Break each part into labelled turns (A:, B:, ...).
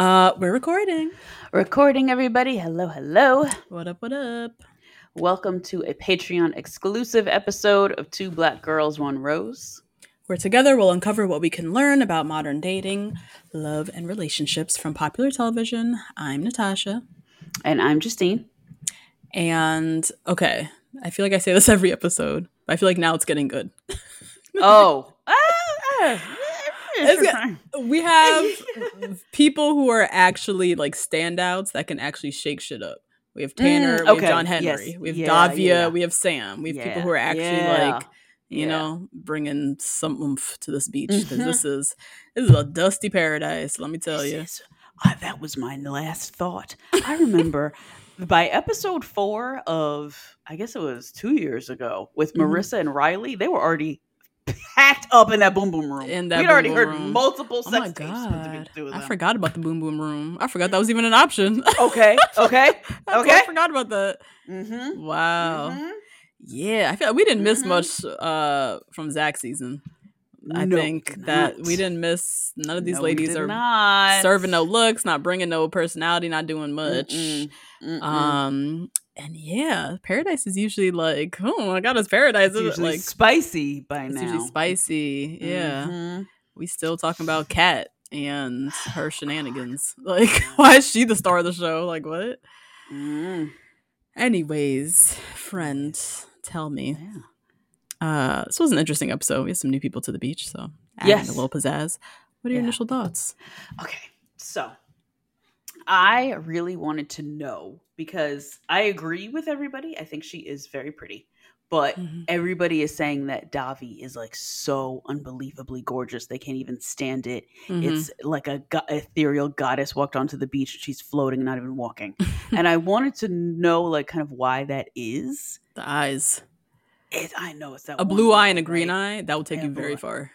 A: Uh we're recording.
B: Recording, everybody. Hello, hello.
A: What up, what up?
B: Welcome to a Patreon exclusive episode of Two Black Girls, One Rose.
A: Where together we'll uncover what we can learn about modern dating, love, and relationships from popular television. I'm Natasha.
B: And I'm Justine.
A: And okay, I feel like I say this every episode, but I feel like now it's getting good.
B: Oh. Ah, ah,
A: It's. We have people who are actually like standouts that can actually shake shit up. We have Tanner,
B: Mm,
A: we have John Henry,
B: yes.
A: we have
B: Yeah,
A: Davia,
B: yeah.
A: we have Sam. We have people who are actually
B: yeah,
A: like, you
B: yeah.
A: know, bringing some oomph to this beach because
B: Mhm.
A: this is this is a dusty paradise. Let me tell you.
B: Is- I- that was my last thought. I remember by episode four of, I guess it was two years ago, with
A: Mhm.
B: Maurissa and Riley, they were already packed up in that boom boom room.
A: In that
B: We'd already heard
A: room.
B: multiple
A: Oh my god! I forgot about the boom boom room. I forgot that was even an option.
B: Okay, okay,
A: I
B: okay.
A: I forgot about that.
B: Mm-hmm.
A: Wow.
B: Mhm.
A: Yeah, I feel like we didn't miss
B: Mhm.
A: much uh from Zach season. I
B: No,
A: think that we didn't miss. None of these
B: No,
A: ladies are
B: not.
A: serving no looks, not bringing no personality, not doing much.
B: Mm-mm, mm-mm.
A: Um, and yeah, Paradise is usually like, oh my god, it's Paradise.
B: it's usually
A: Like
B: spicy by
A: it's
B: now.
A: usually spicy. Yeah,
B: Mhm.
A: we still talking about Kat and her shenanigans. Like, why is she the star of the show? Like, what?
B: Mm.
A: Anyways, friend, tell me.
B: Yeah.
A: Uh, this was an interesting episode. We have some new people to the beach, so adding
B: Yes.
A: a little pizzazz. What are your
B: Yeah.
A: initial thoughts?
B: Okay, so I really wanted to know because I agree with everybody. I think she is very pretty, but
A: Mhm.
B: everybody is saying that Davi is like so unbelievably gorgeous. They can't even stand it.
A: Mhm.
B: It's like a go- ethereal goddess walked onto the beach and she's floating, not even walking. and I wanted to know, like, kind of why that is.
A: the eyes,
B: It, I know it's that
A: a blue eye and a green
B: right?
A: eye, that will take
B: Yeah,
A: you very far.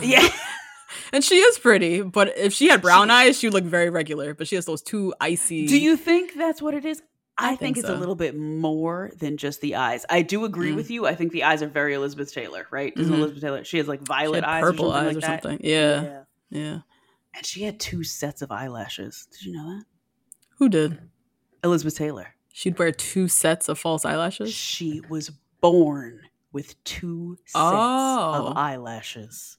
B: Yeah.
A: and she is pretty, but if she had brown
B: She-
A: eyes, she would look very regular. But she has those two icy.
B: Do you think that's what it is? I,
A: I
B: think,
A: think
B: it's
A: so.
B: a little bit more than just the eyes. I do agree
A: Mm.
B: with you. I think the eyes are very Elizabeth Taylor, right? Isn't
A: Mhm.
B: Elizabeth Taylor? She has like violet eyes,
A: purple
B: or something
A: eyes
B: like
A: or something? Yeah, yeah.
B: And she had two sets of eyelashes. Did you know that?
A: Who did?
B: Elizabeth Taylor.
A: She'd wear two sets of false eyelashes.
B: She was born with two sets
A: Oh.
B: of eyelashes.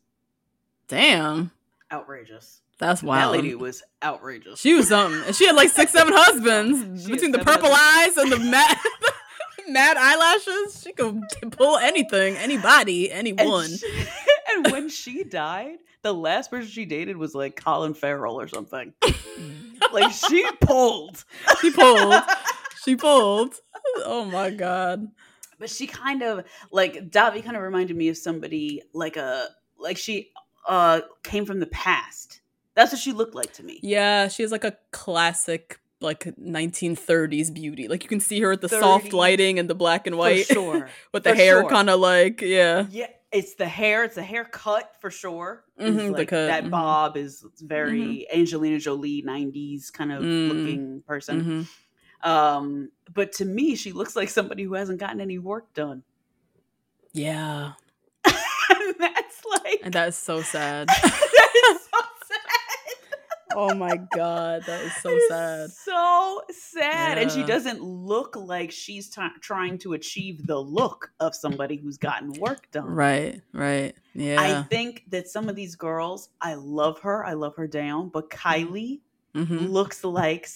A: Damn,
B: Outrageous.
A: that's wild.
B: That lady was outrageous.
A: She was something. And she had like six, seven husbands
B: She
A: between the purple
B: husbands.
A: eyes and the mad, mad eyelashes. She could pull anything, anybody,
B: and,
A: anyone.
B: she- and when she died, the last person she dated was like Colin Farrell or something. like she pulled.
A: She pulled. She pulled. Oh my god.
B: but she kind of like Davi kind of reminded me of somebody like a like she uh came from the past. That's what she looked like to me.
A: Yeah, she has like a classic like 1930s beauty. Like you can see her with the soft lighting and the black and
B: For
A: white
B: sure.
A: with the
B: For
A: hair
B: sure.
A: kind of like, yeah.
B: Yeah, it's the hair. It's the haircut for sure.
A: Mhm, the
B: like
A: cut,
B: that
A: mhm.
B: bob is very Angelina Jolie '90s kind of
A: Mm,
B: looking person.
A: Mhm.
B: Um, but to me, she looks like somebody who hasn't gotten any work done.
A: Yeah.
B: And that's like
A: And that is so sad.
B: that is so sad.
A: oh my god, that is so
B: is
A: sad.
B: So sad. And she doesn't look like she's t- trying to achieve the look of somebody who's gotten work done.
A: Right, right. Yeah.
B: I think that some of these girls, I love her. I love her down. But mm-hmm.
A: Kylee hmm
B: looks like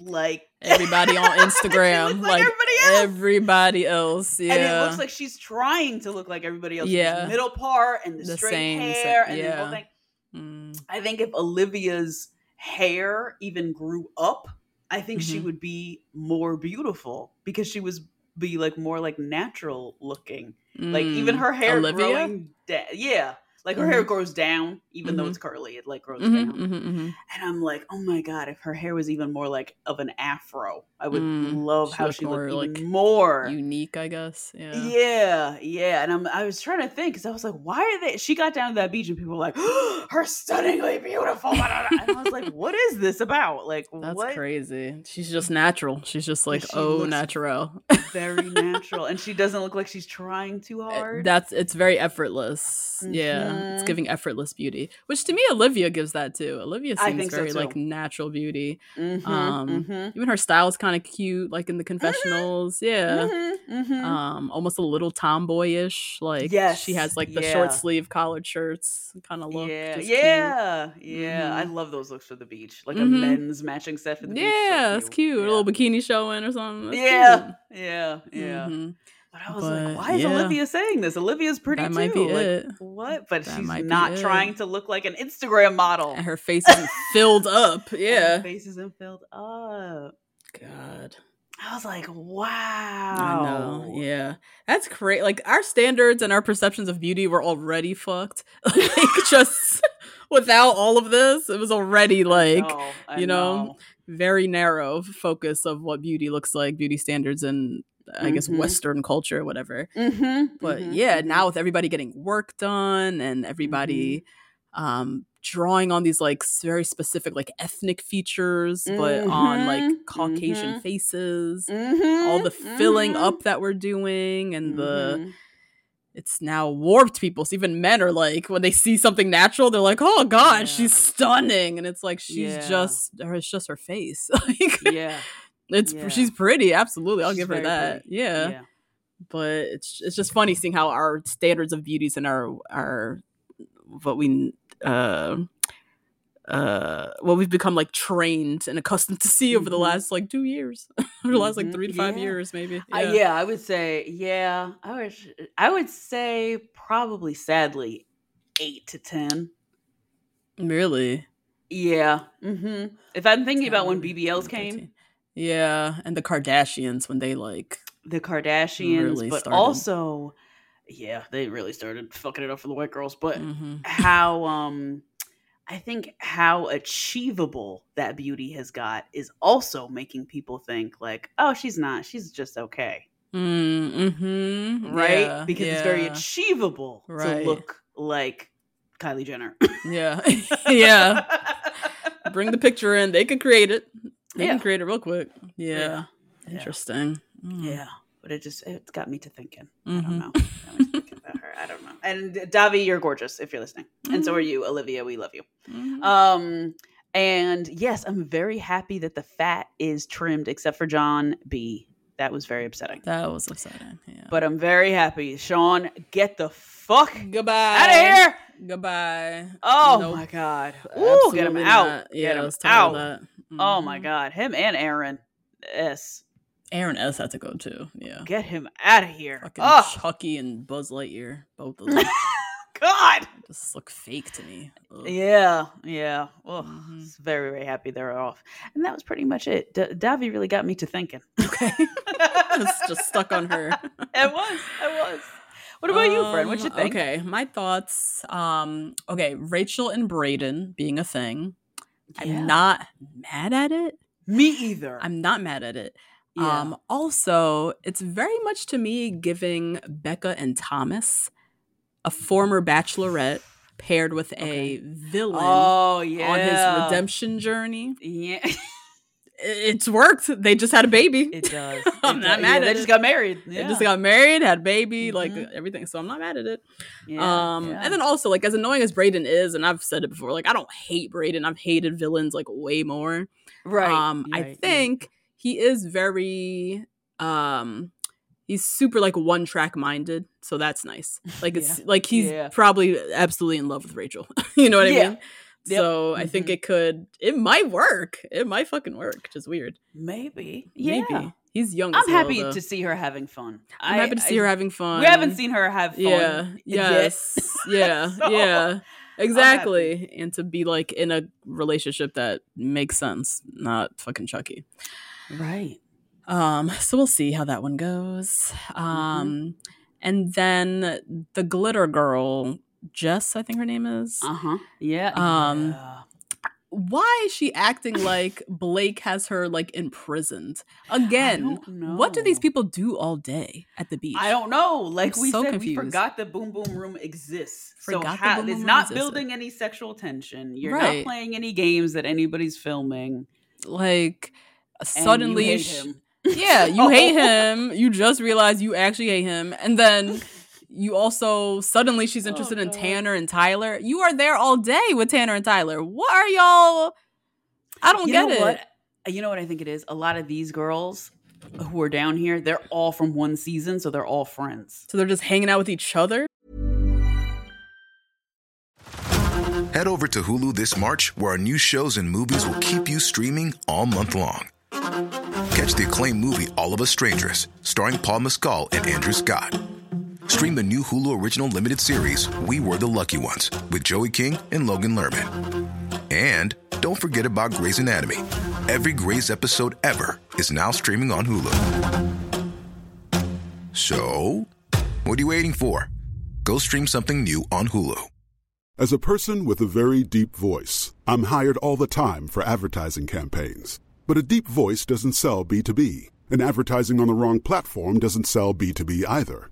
B: like
A: Everybody on Instagram,
B: looks
A: like,
B: everybody else.
A: everybody else. Yeah.
B: And it looks like she's trying to look like everybody else.
A: Yeah.
B: middle part and the,
A: The
B: straight
A: same sa-
B: hair and the whole thing.
A: Mm,
B: I think if Olivia's hair even grew up, I think she
A: Mhm.
B: would be more beautiful because she was be like more like natural looking. Like even
A: mm.
B: her hair
A: Olivia?
B: growing da- yeah. Like her hair
A: Mhm.
B: grows down, even though
A: Mhm.
B: it's curly, it like grows
A: Mhm,
B: down.
A: mhm, mhm.
B: And I'm like, oh my god, if her hair was even more like of an afro, I would
A: Mm,
B: love
A: she
B: how
A: looked
B: she looked
A: more, like,
B: more
A: Unique, I guess. Yeah.
B: yeah, yeah, and I'm I was trying to think because I was like, why are they? She got down to that beach and people were like, her stunningly beautiful, and I was like, what is this about? Like,
A: That's
B: what?
A: crazy. She's just natural. She's just like,
B: she
A: oh, natural.
B: Very natural, and she doesn't look like she's trying too
A: Uh,
B: hard.
A: That's it's very effortless. Yeah, it's
B: Mhm.
A: giving effortless beauty, which to me Olivia gives that too. Olivia seems
B: think so,
A: very like natural beauty.
B: Mhm,
A: um,
B: mhm,
A: Even her style is kind of cute, like in the confessionals. Yeah,
B: mhm, mhm.
A: um, almost a little tomboyish. Like she has like the
B: yeah.
A: short sleeve collared shirts kind of look.
B: yeah,
A: cute.
B: yeah, yeah. I
A: Mhm.
B: love those looks for the beach, like a men's matching set for the beach. so
A: Yeah, it's cute. A little bikini showing or something. That's
B: yeah, yeah,
A: cute.
B: yeah. But I was
A: But,
B: like, why is
A: yeah.
B: Olivia saying this? Olivia's pretty
A: That
B: too.
A: might be
B: like,
A: it.
B: what? But
A: That
B: she's not trying to look like an Instagram model.
A: And her face isn't filled up.
B: And her
A: Yeah.
B: face isn't filled up.
A: God.
B: I was like, wow.
A: I know. Yeah. That's great. Like our standards and our perceptions of beauty were already fucked. like just without all of this, it was already like
B: No, I
A: you know, very narrow focus of what beauty looks like, beauty standards and I guess
B: Mhm.
A: Western culture, or whatever.
B: Mm-hmm,
A: But yeah, now with everybody getting work done and everybody um drawing on these like very specific like ethnic features, but on like
B: Mhm,
A: Caucasian faces
B: mm-hmm,
A: all the filling up that we're doing and the
B: Mm-hmm.
A: it's now warped people so even men are like when they see something natural they're like oh god
B: Yeah.
A: she's stunning and it's like she's
B: Yeah.
A: just or it's just her face like
B: yeah,
A: it's
B: Yeah.
A: she's pretty absolutely i'll
B: She's
A: give her that yeah.
B: yeah.
A: but it's it's just funny seeing how our standards of beauties and our our what we uh uh what we've become like trained and accustomed to see over the
B: Mhm.
A: last like two years over the last like
B: Mhm.
A: three to five
B: Yeah.
A: years maybe
B: I, yeah, I would say, yeah, I would, I would say probably, sadly, eight to ten.
A: really
B: Yeah. hmm If I'm thinking about when BBLs
A: 13.
B: came,
A: Yeah, and the Kardashians when they like
B: the Kardashians,
A: Really
B: but
A: started.
B: also, yeah, they really started fucking it up for the white girls. But
A: mhm.
B: how, um, I think how achievable that beauty has got is also making people think like, oh, she's not, she's just okay,
A: Mm-hmm.
B: right?
A: Yeah,
B: because it's very achievable
A: Right.
B: to look like Kylie Jenner.
A: Yeah. yeah. Bring the picture in. They can create it. They
B: Yeah.
A: can create it real quick. Yeah.
B: Yeah.
A: Interesting. Mm.
B: Yeah, but it just it's got me to thinking. I
A: Mhm.
B: don't know. Me to thinking about her. I don't know. And Davi, you're gorgeous if you're listening, and so are you, Olivia. We love you.
A: Mhm.
B: Um, and yes, I'm very happy that the fat is trimmed, except for John B. That was very upsetting.
A: that was upsetting. Yeah.
B: But I'm very happy. Sean, get the fuck
A: goodbye.
B: out of here!
A: Goodbye.
B: Oh
A: Nope.
B: my god! Ooh, get him out!
A: not. Yeah,
B: get him
A: let's talk about
B: out!
A: That.
B: Oh my
A: Mhm.
B: god, him and Aaron. S.
A: Aaron S had to go too. Yeah.
B: Get him out of here!
A: Fucking
B: Oh
A: Chucky and Buzz Lightyear. Both of them
B: God!
A: just look fake to me. Ugh.
B: Yeah, yeah. Well,
A: Mhm.
B: it's very, very happy they're off. And that was pretty much it. D- Davi really got me to thinking.
A: Okay. it's just stuck on her.
B: It was. It was. What about you, friend? What you
A: Um,
B: think?
A: Okay, my thoughts. Um, okay, Rachel and Brayden being a thing.
B: Yeah.
A: I'm not mad at it.
B: Me either.
A: I'm not mad at it.
B: Yeah.
A: Um, also, it's very much to me giving Becca and Thomas, a former bachelorette, paired with
B: Okay.
A: a villain
B: oh yeah.
A: on his redemption journey.
B: Yeah.
A: it's worked. They just had a baby.
B: It does.
A: I'm
B: It
A: not
B: does.
A: mad
B: Yeah,
A: at
B: They
A: it.
B: just got married.
A: They just got married, had a baby, like
B: Mhm.
A: everything. So I'm not mad at it.
B: Yeah,
A: um,
B: yeah.
A: and then also like as annoying as Brayden is, and I've said it before, like I don't hate Brayden. I've hated villains like way more.
B: right.
A: Um, I
B: right, yeah.
A: think he is very um he's super like one track minded, so that's nice. Like it's like he's
B: Yeah.
A: probably absolutely in love with Rachel. you know what I
B: Yeah.
A: mean?
B: Yep.
A: So I think
B: Mhm.
A: it could it might work. It might fucking work, which is weird.
B: maybe. Yeah.
A: Maybe. He's young.
B: I'm happy
A: though.
B: to see her having fun.
A: I'm happy to see her having fun.
B: We haven't seen her have fun.
A: Yeah. Yes. Yeah.
B: So,
A: yeah. Exactly. And to be like in a relationship that makes sense, not fucking Chucky.
B: Right.
A: Um, so we'll see how that one goes.
B: Mm-hmm.
A: Um, and then the glitter girl, Jess, I think her name is.
B: Uh huh. Yeah.
A: Um,
B: yeah.
A: Why is she acting like Blake has her like imprisoned again?
B: don't
A: What do these people do all day at the beach?
B: I don't know. Like
A: I'm
B: we
A: so
B: said,
A: confused.
B: we forgot the boom boom room exists.
A: Forgot
B: so
A: the
B: ha-
A: Boom
B: it's
A: Boom Room
B: not
A: existed.
B: building any sexual tension. You're
A: Right.
B: not playing any games that anybody's filming.
A: Like
B: and
A: suddenly,
B: you hate
A: sh-
B: him.
A: yeah, you hate him. You just realize you actually hate him, and then you also suddenly she's oh, interested in
B: Oh, God.
A: Tanner and Tyler. You are there all day with Tanner and Tyler. What are y'all? I don't
B: you
A: get
B: know
A: it.
B: what? You know what I think it is? A lot of these girls who are down here, they're all from one season, so they're all friends.
A: So they're just hanging out with each other.
C: Head over to Hulu this March, where our new shows and movies will keep you streaming all month long. Catch the acclaimed movie All of Us Strangers, starring Paul Mescal and Andrew Scott. Stream the new Hulu original limited series We Were the Lucky Ones with Joey King and Logan Lerman. And don't forget about Grey's Anatomy. Every Grey's episode ever is now streaming on Hulu. So, what are you waiting for? Go stream something new on Hulu.
D: As a person with a very deep voice, I'm hired all the time for advertising campaigns. But a deep voice doesn't sell B2B, and advertising on the wrong platform doesn't sell B2B either.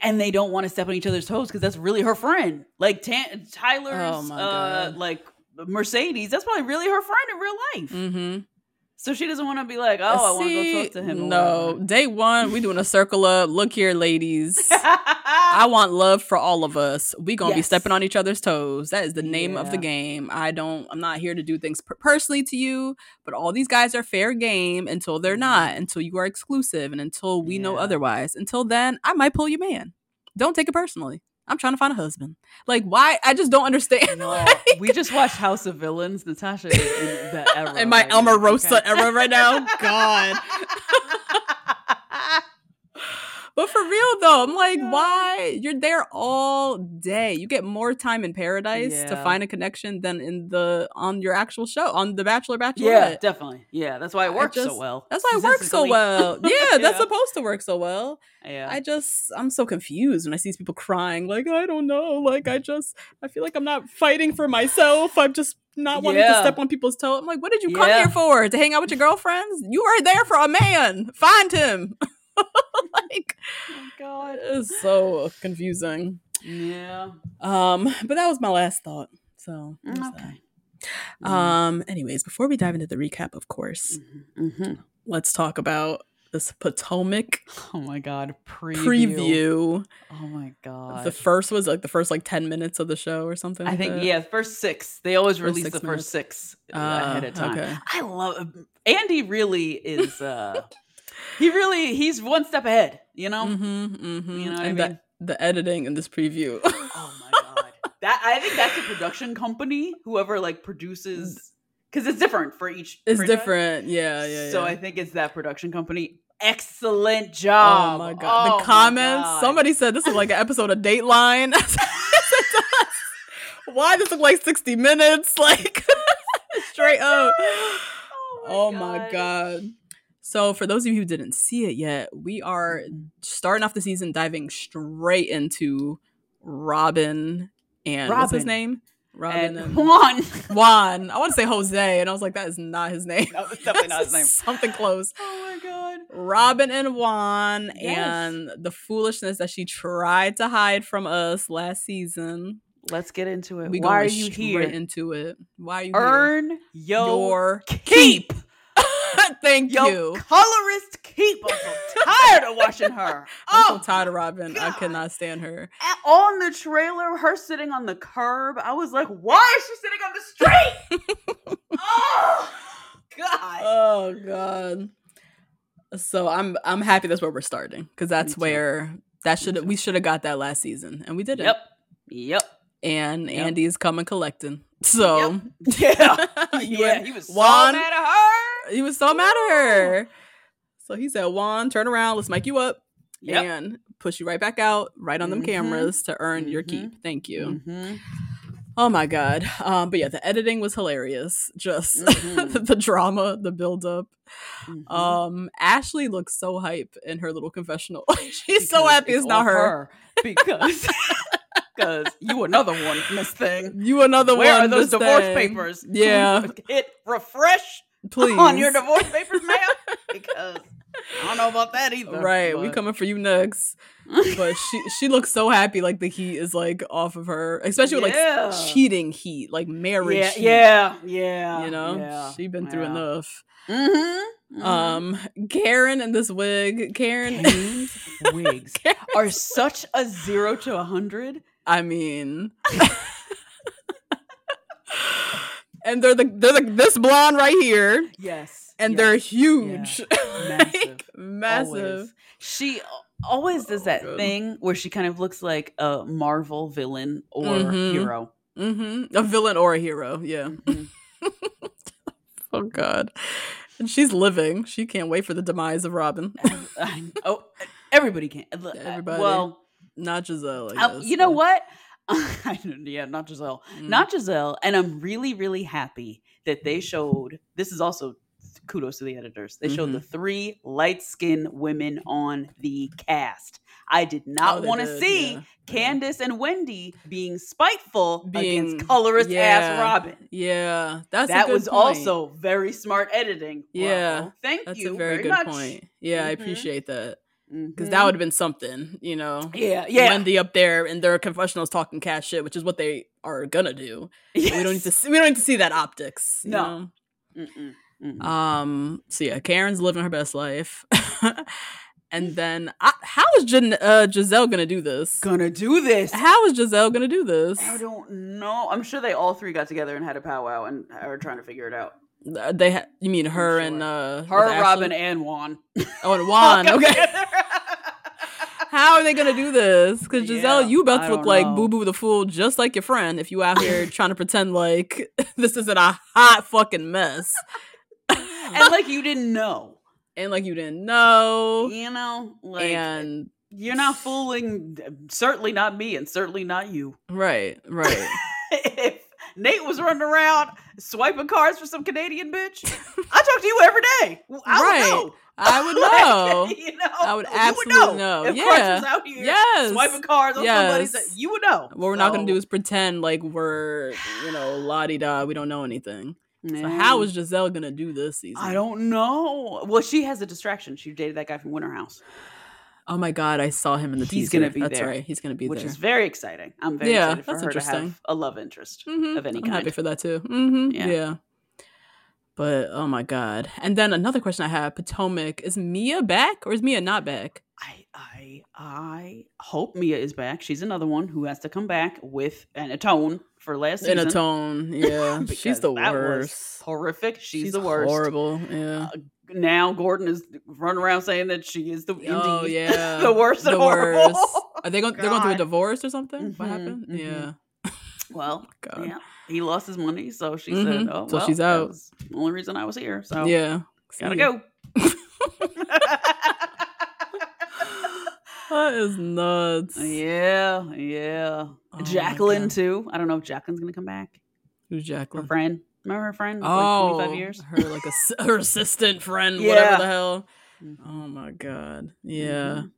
B: And they don't want to step on each other's toes because that's really her friend. Like Tan- Tyler's,
A: Oh
B: uh, like Mercedes, that's probably really her friend in real life.
A: Mm-hmm.
B: So she doesn't want to be like, oh, I want to go talk to him.
A: No,
B: whatever.
A: day one, we doing a circle up. Look here, ladies. I want love for all of us. We gonna be stepping on each other's toes. That is the name of the game. I don't. I'm not here to do things per- personally to you, but all these guys are fair game until they're mm-hmm. not. Until you are exclusive, and until we know otherwise. Until then, I might pull your man. Don't take it personally. I'm trying to find a husband. Like why? I just don't understand.
B: No,
A: Like-
B: we just watched House of Villains. Natasha is in that era.
A: in my
B: right
A: Elmer
B: now,
A: Rosa
B: okay?
A: era right now. God. But for real though, I'm like,
B: Yeah.
A: why? You're there all day. You get more time in paradise to find a connection than in the on your actual show on The Bachelor Bachelorette.
B: yeah, definitely. Yeah, that's why it works so well.
A: That's why it works so well. Yeah, that's supposed to work so well.
B: Yeah.
A: I just I'm so confused when I see these people crying. Like, I don't know. Like I just I feel like I'm not fighting for myself. I'm just not wanting to step on people's toe. I'm like, what did you come here for? To hang out with your girlfriends? You are there for a man. Find him. like
B: oh God.
A: it's so confusing.
B: Yeah.
A: Um, but that was my last thought. So there's that.
B: Okay.
A: Um, anyways, before we dive into the recap, of course,
B: hmm
A: let's talk about this Potomac
B: Oh my God. Preview.
A: preview.
B: Oh my God.
A: The first was like the first like 10 minutes of the show or something.
B: I
A: like
B: think
A: that.
B: yeah, first six. They always
A: First
B: release the
A: minutes.
B: first six uh,
A: Ah,
B: ahead of time.
A: okay.
B: I love Andy. Really is. uh He really he's one step ahead. You know.
A: Mm-hmm, mm-hmm.
B: You know what I mean?
A: the, the editing in this preview.
B: Oh my god, that I think that's a production company. Whoever like produces, because it's different for each.
A: It's
B: franchise.
A: different. Yeah, yeah, yeah.
B: So I think it's that production company. Excellent job.
A: Oh my god!
B: Oh
A: the comments.
B: God.
A: Somebody said this is like an episode of Dateline. Why does it look like sixty minutes? Like straight up. Oh my god. So for those of you who didn't see it yet, we are mm-hmm. starting off the season diving straight into Robin and what's his name? Robin
B: And
A: and,
B: Juan.
A: Juan. I want to say Jose, and I was like, that is not his name.
B: No, it's definitely not his name.
A: Something close.
B: Oh my god.
A: Robin and Juan
B: Yes.
A: and the foolishness that she tried to hide from us last season.
B: Let's get into it.
A: We
B: Why are you here?
A: into it? Why are you
B: Earn your,
A: Your
B: keep.
A: here? Thank
B: Your
A: you.
B: colorist keep. I'm so tired of watching her.
A: I'm
B: Oh,
A: so tired of Robin. I
B: God.
A: cannot stand her.
B: a- on the trailer, her sitting on the curb. I was like, why is she sitting on the street? oh God.
A: Oh god. So I'm I'm happy that's where we're starting because that's where that should
B: too.
A: we should have got that last season and we didn't.
B: Yep. Yep.
A: And
B: Yep.
A: Andy's coming collecting. So
B: Yep. Yeah. Yeah. He was so
A: Juan-
B: mad at her.
A: He was so mad at her. So he said, Juan, turn around, let's mic you up
B: Yep.
A: and push you right back out, right on them
B: Mhm.
A: cameras to earn your
B: Mhm.
A: keep. Thank you.
B: Mhm.
A: Oh my god. Um, but yeah, the editing was hilarious. Just
B: Mhm.
A: the drama, the build up.
B: Mhm.
A: Um, Ashley looks so hype in her little confessional. She's so happy it's, not
B: all
A: her.
B: because because you another one, Miss Thing.
A: You another
B: Where
A: one.
B: are those divorce
A: thing.
B: papers?
A: Yeah,
B: Hit refresh
A: please.
B: on your divorce papers, ma'am. Because I don't know about that either.
A: Right, we coming for you next. But she she looks so happy, like the heat is like off of her, especially with like cheating heat, like marriage.
B: yeah,
A: heat,
B: yeah, yeah.
A: you know,
B: yeah,
A: she been through
B: yeah.
A: enough.
B: Mm-hmm.
A: Um, Karen and this wig, Karen.
B: Karen's wigs are such a zero to a hundred.
A: I mean, and they're the they're the this blonde right here,
B: Yes,
A: and
B: yes.
A: they're huge,
B: Massive.
A: like, massive.
B: Always. She always does that
A: Good.
B: thing where she kind of looks like a Marvel villain or
A: Mhm.
B: hero.
A: Mm-hmm. A villain or a hero, yeah.
B: Mhm.
A: Oh God, and she's living. She can't wait for the demise of Robin.
B: I- oh, everybody can. uh,
A: Everybody.
B: Well,
A: Not
B: Gizelle.
A: Guess,
B: you know
A: but-
B: what? I don't- yeah, not Gizelle.
A: Mm.
B: Not Gizelle. And I'm really, really happy that they showed. This is also kudos to the editors. They showed the
A: Mm-hmm.
B: three light skinned women on the cast. I did
A: Oh,
B: not
A: they
B: want to see
A: yeah.
B: Candace and Wendy being spiteful
A: Being-
B: against colorist
A: yeah,
B: ass Robin.
A: Yeah, that's a
B: that was
A: point.
B: also very smart editing.
A: Yeah,
B: Bravo. thank
A: That's
B: you
A: a very, good
B: much.
A: point. Yeah, I
B: Mhm.
A: appreciate that because
B: Mhm.
A: that would have been something, you know.
B: yeah, yeah.
A: Wendy up there and their confessionals talking cash shit, which is what they are gonna do. We don't need to. See, we don't need to see that optics. you
B: No.
A: know?
B: Mm-mm, mm-mm.
A: Um. So yeah, Karen's living her best life, and then I, how is uh, Gizelle gonna do this?
B: gonna do this.
A: How is Gizelle gonna do this?
B: I don't know. I'm sure they all three got together and had a powwow and are trying to figure it out.
A: Uh, They ha- you mean her
B: sure.
A: and uh
B: Her. Robin, and Juan.
A: Oh, and Juan. Okay. How are they gonna do this? Because Gizelle,
B: Yeah,
A: you about to look like. Boo Boo the Fool, just like your friend. If you out here trying to pretend like this isn't a hot fucking mess,
B: and like you didn't know,
A: and like you didn't know,
B: you know, like
A: and
B: you're not fooling. Certainly not me, and certainly not you.
A: right, right.
B: if Nate was running around swiping cards for some Canadian bitch, I talk to you every day. I
A: Right.
B: would know.
A: I would know.
B: Like, you know,
A: I would absolutely know.
B: If
A: Yeah.
B: Was out here
A: Yes.
B: swiping cards on somebody's,
A: Yes.
B: you would know.
A: What we're not gonna do is pretend like we're, you know, la di da. We don't know anything. So how is Gizelle gonna do this season?
B: I don't know. Well, she has a distraction. She dated that guy from Winter House,
A: Oh my god, I saw him in the
B: He's
A: teaser.
B: gonna be
A: That's
B: there,
A: right. He's gonna be there.
B: which is very exciting. I'm very
A: Yeah,
B: excited for
A: that's
B: her to
A: interesting.
B: have a love interest
A: Mhm.
B: of any
A: I'm
B: kind.
A: happy for that too. hmm Yeah.
B: Yeah.
A: But oh my god! And then another question I have: Potomac is Mia back or is Mia not back?
B: I I I hope Mia is back. She's another one who has to come back with an atone for last season.
A: In a tone, yeah. She's the worst.
B: horrific. She's, the worst.
A: Horrible. Yeah.
B: Uh, now Gordon is running around saying that she is the
A: oh yeah.
B: the worst
A: the worst. Are they going? They're going through a divorce or something? What
B: Mhm,
A: happened?
B: mhm.
A: Yeah.
B: Well,
A: God.
B: yeah, he lost his money, so she
A: Mhm.
B: said, "Oh,
A: So
B: well,
A: she's
B: that
A: out.
B: was the only reason I was here, so
A: yeah.
B: gotta
A: See?
B: go."
A: That is nuts.
B: yeah, yeah.
A: Oh
B: Jacqueline too. I don't know if Jacqueline's gonna come back.
A: Who's Jacqueline?
B: Her friend, remember her friend?
A: Oh,
B: like twenty five years.
A: her like a her assistant friend,
B: Yeah.
A: whatever the hell.
B: Mhm.
A: Oh my god, yeah.
B: Mhm.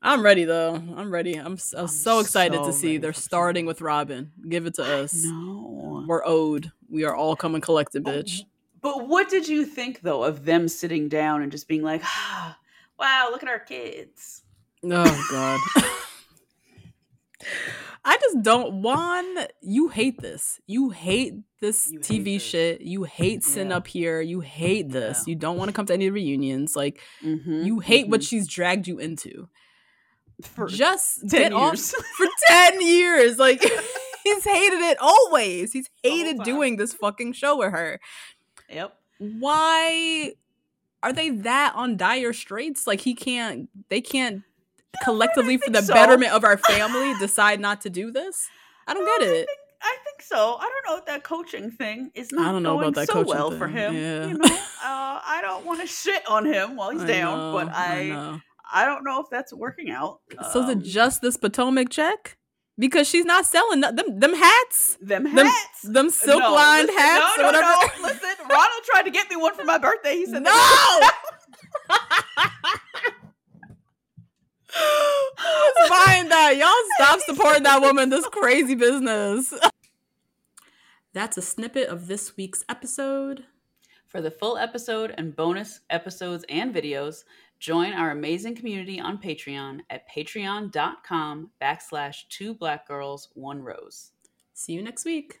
A: I'm ready though. I'm ready. I'm, I'm
B: I'm
A: so excited
B: so
A: to see they're starting with Robin. Give it to us.
B: No.
A: We're owed. We are all coming collected, bitch.
B: But what did you think though of them sitting down and just being like, ah, "Wow, look at our kids."
A: Oh god. I just don't Juan, you hate this. You hate this
B: You hate
A: TV
B: this.
A: shit. You hate sitting
B: Yeah.
A: up here. You hate this.
B: Yeah.
A: You don't want to come to any of the reunions. Like
B: Mhm,
A: you hate what
B: mhm.
A: she's dragged you into.
B: for
A: Just
B: 10
A: get off
B: years.
A: for 10 years. Like he's hated it always. He's hated doing this fucking show with her.
B: yep.
A: Why are they that on dire straits? Like he can't they can't collectively for the
B: so.
A: betterment of our family decide not to do this? I don't
B: I
A: get it.
B: think, I think so. I don't know if that coaching thing is not
A: don't know
B: going
A: about that
B: so
A: coaching
B: well for him.
A: Yeah.
B: You know, uh, I don't want to shit on him while he's
A: I
B: down, but
A: know,
B: I. I, don't know if that's working out.
A: So is it
B: Um,
A: just this Potomac check? Because she's not selling them them hats,
B: them
A: them
B: hats?
A: them silk
B: No,
A: lined
B: listen,
A: hats
B: no,
A: or
B: no,
A: whatever.
B: No, listen, Ronald tried to get me one for my birthday. He said,
A: No! Who's buying that? Y'all stop supporting that woman. This crazy business. That's a snippet of this week's episode.
B: For the full episode and bonus episodes and videos, join our amazing community on Patreon at patreon.com backslash two black girls, one rose.
A: See you next week.